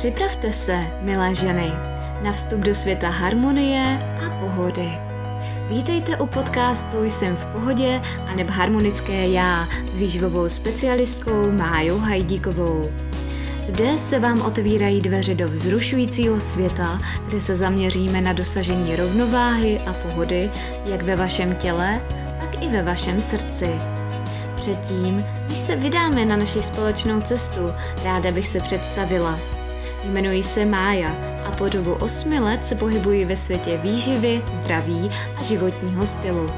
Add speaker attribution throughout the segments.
Speaker 1: Připravte se, milé ženy, na vstup do světa harmonie a pohody. Vítejte u podcastu Jsem v pohodě a neb harmonické já s výživovou specialistkou Májou Hajdíkovou. Zde se vám otevírají dveře do vzrušujícího světa, kde se zaměříme na dosažení rovnováhy a pohody jak ve vašem těle, tak i ve vašem srdci. Předtím, než se vydáme na naši společnou cestu, ráda bych se představila. Jmenuji se Mája a po dobu osmi let se pohybuji ve světě výživy, zdraví a životního stylu.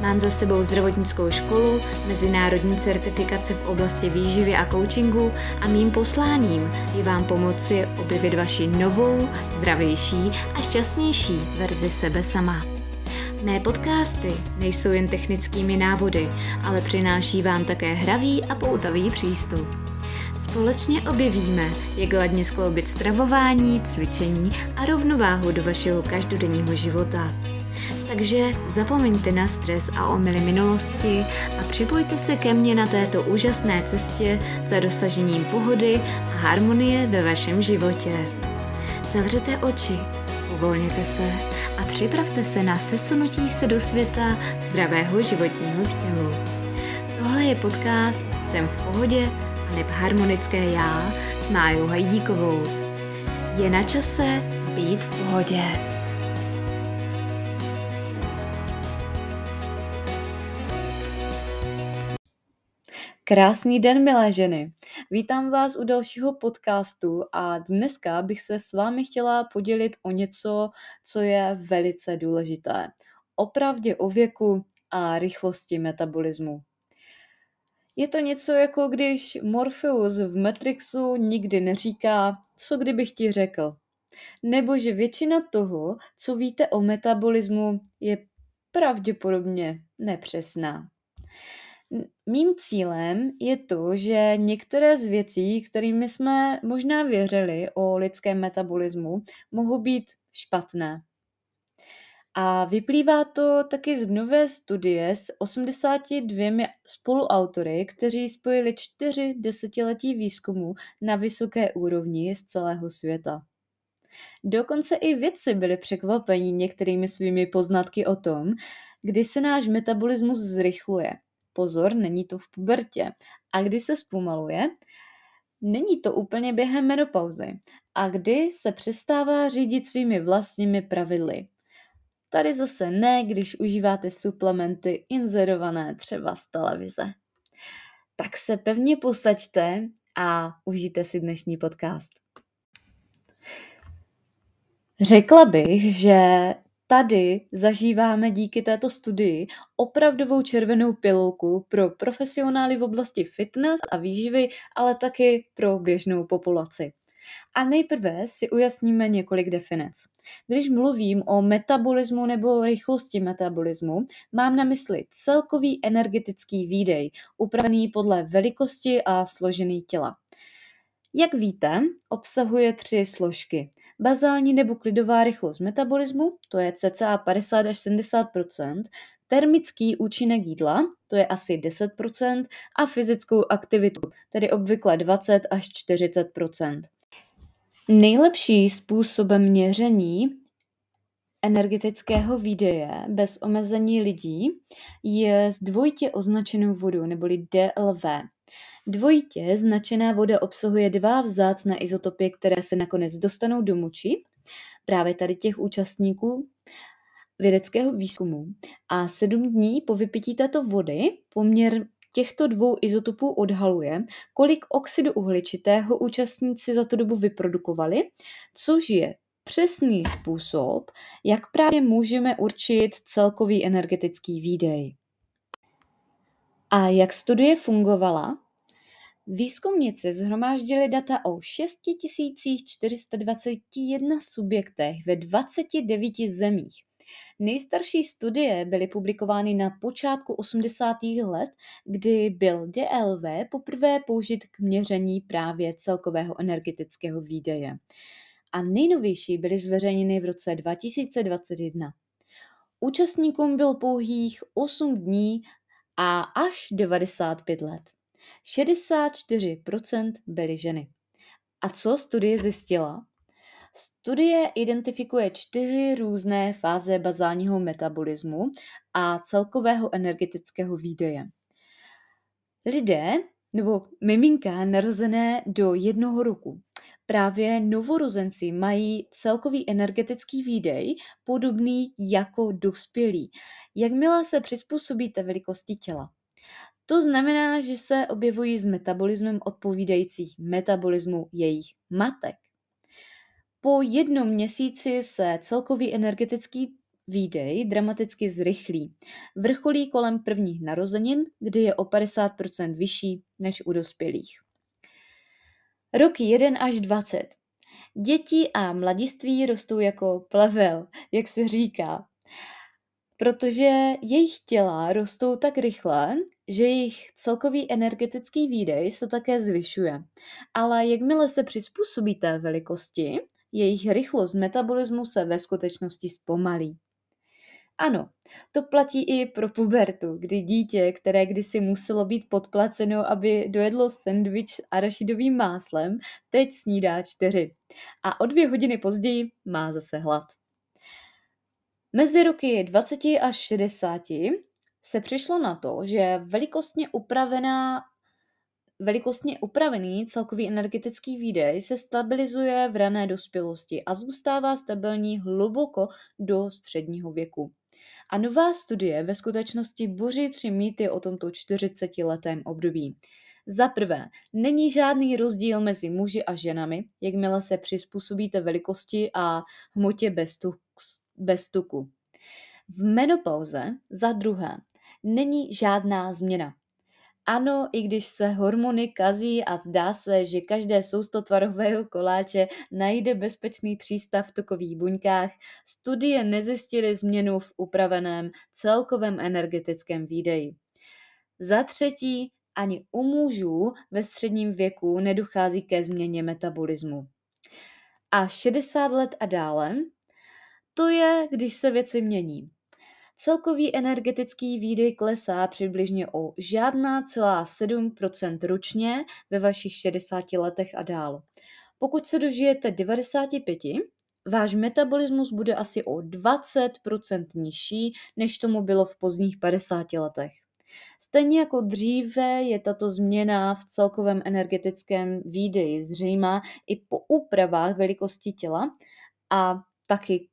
Speaker 1: Mám za sebou zdravotnickou školu, mezinárodní certifikace v oblasti výživy a coachingu a mým posláním je vám pomoci objevit vaši novou, zdravější a šťastnější verzi sebe sama. Mé podcasty nejsou jen technickými návody, ale přináší vám také hravý a poutavý přístup. Společně objevíme, jak ladně skloubit stravování, cvičení a rovnováhu do vašeho každodenního života. Takže zapomeňte na stres a omily minulosti a připojte se ke mně na této úžasné cestě za dosažením pohody a harmonie ve vašem životě. Zavřete oči, uvolněte se a připravte se na sesunutí se do světa zdravého životního stylu. Tohle je podcast Jsem v pohodě neb harmonické já s Májou Hajdíkovou. Je na čase být v pohodě. Krásný den, milé ženy. Vítám vás u dalšího podcastu a dneska bych se s vámi chtěla podělit o něco, co je velice důležité. Opravdě o věku a rychlosti metabolismu. Je to něco jako když Morpheus v Matrixu nikdy neříká, co kdybych ti řekl. Nebo že většina toho, co víte o metabolismu, je pravděpodobně nepřesná. Mým cílem je to, že některé z věcí, kterými jsme možná věřili o lidském metabolismu, mohou být špatné. A vyplývá to taky z nové studie s 82 spoluautory, kteří spojili čtyři desetiletí výzkumu na vysoké úrovni z celého světa. Dokonce i vědci byli překvapeni některými svými poznatky o tom, kdy se náš metabolismus zrychluje. Pozor, není to v pubertě. A kdy se zpomaluje, není to úplně během menopauzy. A kdy se přestává řídit svými vlastními pravidly. Tady zase ne, když užíváte suplementy inzerované třeba z televize. Tak se pevně posaďte a užijte si dnešní podcast. Řekla bych, že tady zažíváme díky této studii opravdovou červenou pilulku pro profesionály v oblasti fitness a výživy, ale taky pro běžnou populaci. A nejprve si ujasníme několik definic. Když mluvím o metabolismu nebo rychlosti metabolismu, mám na mysli celkový energetický výdej, upravený podle velikosti a složení těla. Jak víte, obsahuje tři složky. Bazální nebo klidová rychlost metabolismu, to je cca 50 až 70% termický účinek jídla, to je asi 10% a fyzickou aktivitu, tedy obvykle 20 až 40 Nejlepší způsobem měření energetického výdeje bez omezení lidí je s dvojitě označenou vodou neboli DLV. Dvojitě značená voda obsahuje dva vzácné izotopy, které se nakonec dostanou do moči, právě tady těch účastníků vědeckého výzkumu. A sedm dní po vypití této vody poměr těchto dvou izotopů odhaluje, kolik oxidu uhličitého účastníci za tu dobu vyprodukovali, což je přesný způsob, jak právě můžeme určit celkový energetický výdej. A jak studie fungovala? Výzkumníci zhromáždili data o 6421 subjektech ve 29 zemích. Nejstarší studie byly publikovány na počátku 80. let, kdy byl DLV poprvé použit k měření právě celkového energetického výdaje. A nejnovější byly zveřejněny v roce 2021. Účastníkům byl pouhých 8 dní a až 95 let. 64% byly ženy. A co studie zjistila? Studie identifikuje čtyři různé fáze bazálního metabolismu a celkového energetického výdeje. Lidé nebo miminka narozené do jednoho roku. Právě novorozenci mají celkový energetický výdej podobný jako dospělí, jakmile se přizpůsobíte velikosti těla. To znamená, že se objevují s metabolismem odpovídající metabolismu jejich matek. Po jednom měsíci se celkový energetický výdej dramaticky zrychlí. Vrcholí kolem prvních narozenin, kdy je o 50% vyšší než u dospělých. Roky 1 až 20. Děti a mladiství rostou jako plevel, jak se říká, protože jejich těla rostou tak rychle, že jejich celkový energetický výdej se také zvyšuje. Ale jakmile se přizpůsobí té velikosti, jejich rychlost metabolismu se ve skutečnosti zpomalí. Ano, to platí i pro pubertu, kdy dítě, které kdysi muselo být podplaceno, aby dojedlo sendvič s arašidovým máslem, teď snídá čtyři. A o dvě hodiny později má zase hlad. Mezi roky 20 až 60 se přišlo na to, že velikostně upravená Velikostně upravený celkový energetický výdej se stabilizuje v rané dospělosti a zůstává stabilní hluboko do středního věku. A nová studie ve skutečnosti boří tři mýty o tomto 40-letém období. Za prvé, není žádný rozdíl mezi muži a ženami, jakmile se přizpůsobíte velikosti a hmotě bez, tuk, bez tuku. V menopauze, za druhé, není žádná změna. Ano, i když se hormony kazí a zdá se, že každé sousto tvarového koláče najde bezpečný přístav v tukových buňkách, studie nezjistily změnu v upraveném celkovém energetickém výdeji. Za třetí, ani u mužů ve středním věku nedochází ke změně metabolismu. A 60 let a dále, to je, když se věci mění. Celkový energetický výdej klesá přibližně o žádná celá 7% ročně ve vašich 60 letech a dál. Pokud se dožijete 95, váš metabolismus bude asi o 20% nižší, než tomu bylo v pozdních 50 letech. Stejně jako dříve je tato změna v celkovém energetickém výdeji zřejmá i po úpravách velikosti těla a taky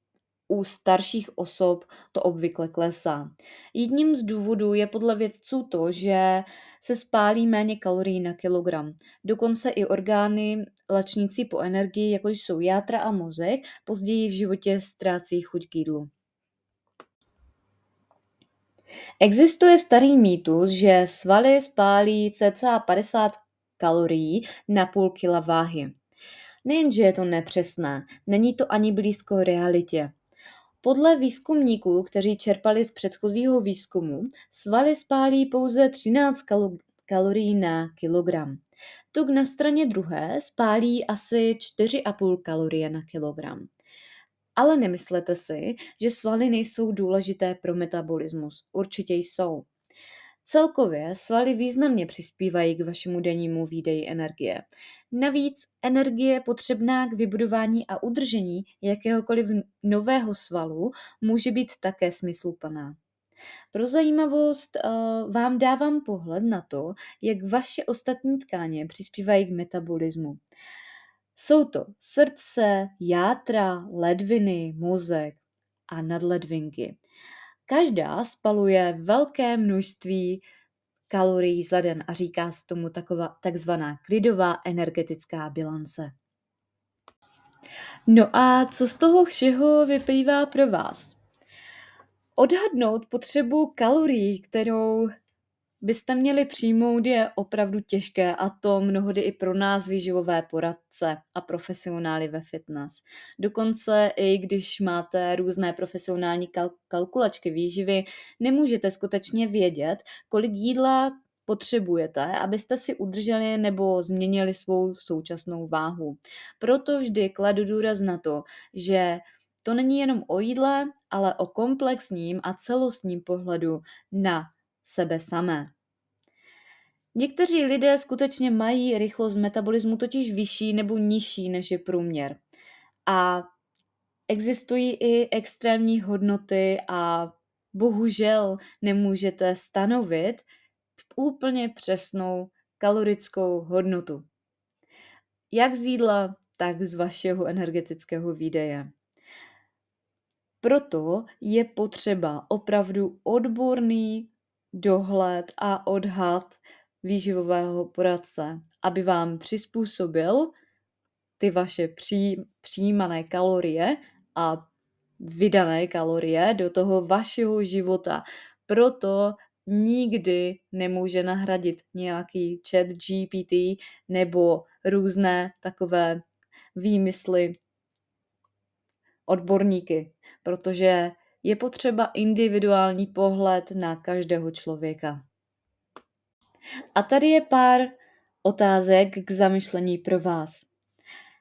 Speaker 1: u starších osob to obvykle klesá. Jedním z důvodů je podle vědců to, že se spálí méně kalorií na kilogram. Dokonce i orgány lačnící po energii, jako jsou játra a mozek, později v životě ztrácí chuť k jídlu. Existuje starý mýtus, že svaly spálí cca 50 kalorií na půl kila váhy. Nejenže je to nepřesné, není to ani blízko realitě. Podle výzkumníků, kteří čerpali z předchozího výzkumu, svaly spálí pouze 13 kalorií na kilogram. Tuk na straně druhé spálí asi 4,5 kalorie na kilogram. Ale nemyslete si, že svaly nejsou důležité pro metabolismus. Určitě jsou. Celkově svaly významně přispívají k vašemu dennímu výdeji energie. Navíc energie potřebná k vybudování a udržení jakéhokoliv nového svalu může být také smysluplná. Pro zajímavost uh, vám dávám pohled na to, jak vaše ostatní tkáně přispívají k metabolismu. Jsou to srdce, játra, ledviny, mozek a nadledvinky. Každá spaluje velké množství kalorií za den a říká se tomu taková takzvaná klidová energetická bilance. No a co z toho všeho vyplývá pro vás? Odhadnout potřebu kalorií, kterou byste měli přijmout, je opravdu těžké a to mnohdy i pro nás výživové poradce a profesionály ve fitness. Dokonce i když máte různé profesionální kal- kalkulačky výživy, nemůžete skutečně vědět, kolik jídla potřebujete, abyste si udrželi nebo změnili svou současnou váhu. Proto vždy kladu důraz na to, že to není jenom o jídle, ale o komplexním a celostním pohledu na sebe samé. Někteří lidé skutečně mají rychlost metabolismu totiž vyšší nebo nižší než je průměr. A existují i extrémní hodnoty a bohužel nemůžete stanovit úplně přesnou kalorickou hodnotu. Jak z jídla, tak z vašeho energetického výdeje. Proto je potřeba opravdu odborný dohled a odhad výživového poradce, aby vám přizpůsobil ty vaše při, přijímané kalorie a vydané kalorie do toho vašeho života. Proto nikdy nemůže nahradit nějaký chat GPT nebo různé takové výmysly odborníky, protože je potřeba individuální pohled na každého člověka. A tady je pár otázek k zamyšlení pro vás.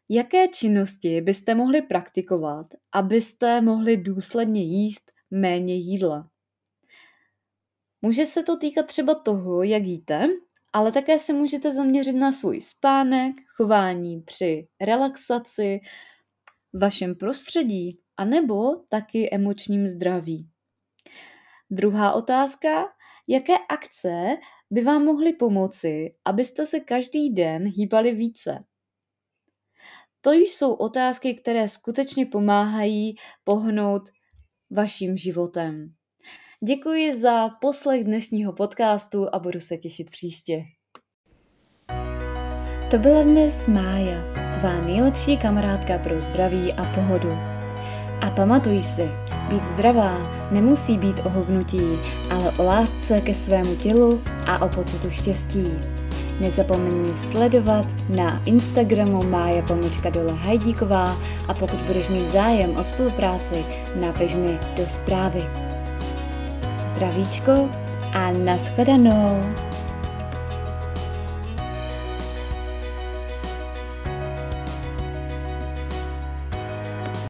Speaker 1: Jaké činnosti byste mohli praktikovat, abyste mohli důsledně jíst méně jídla? Může se to týkat třeba toho, jak jíte, ale také se můžete zaměřit na svůj spánek, chování při relaxaci, vašem prostředí, anebo taky emočním zdraví. Druhá otázka, jaké akce by vám mohly pomoci, abyste se každý den hýbali více? To jsou otázky, které skutečně pomáhají pohnout vaším životem. Děkuji za poslech dnešního podcastu a budu se těšit příště. To byla dnes Mája, tvá nejlepší kamarádka pro zdraví a pohodu. A pamatuj si, být zdravá nemusí být o hubnutí, ale o lásce ke svému tělu a o pocitu štěstí. Nezapomeň sledovat na Instagramu Mája Pomočka Dole Hajdíková a pokud budeš mít zájem o spolupráci, napiš mi do zprávy. Zdravíčko a nashledanou!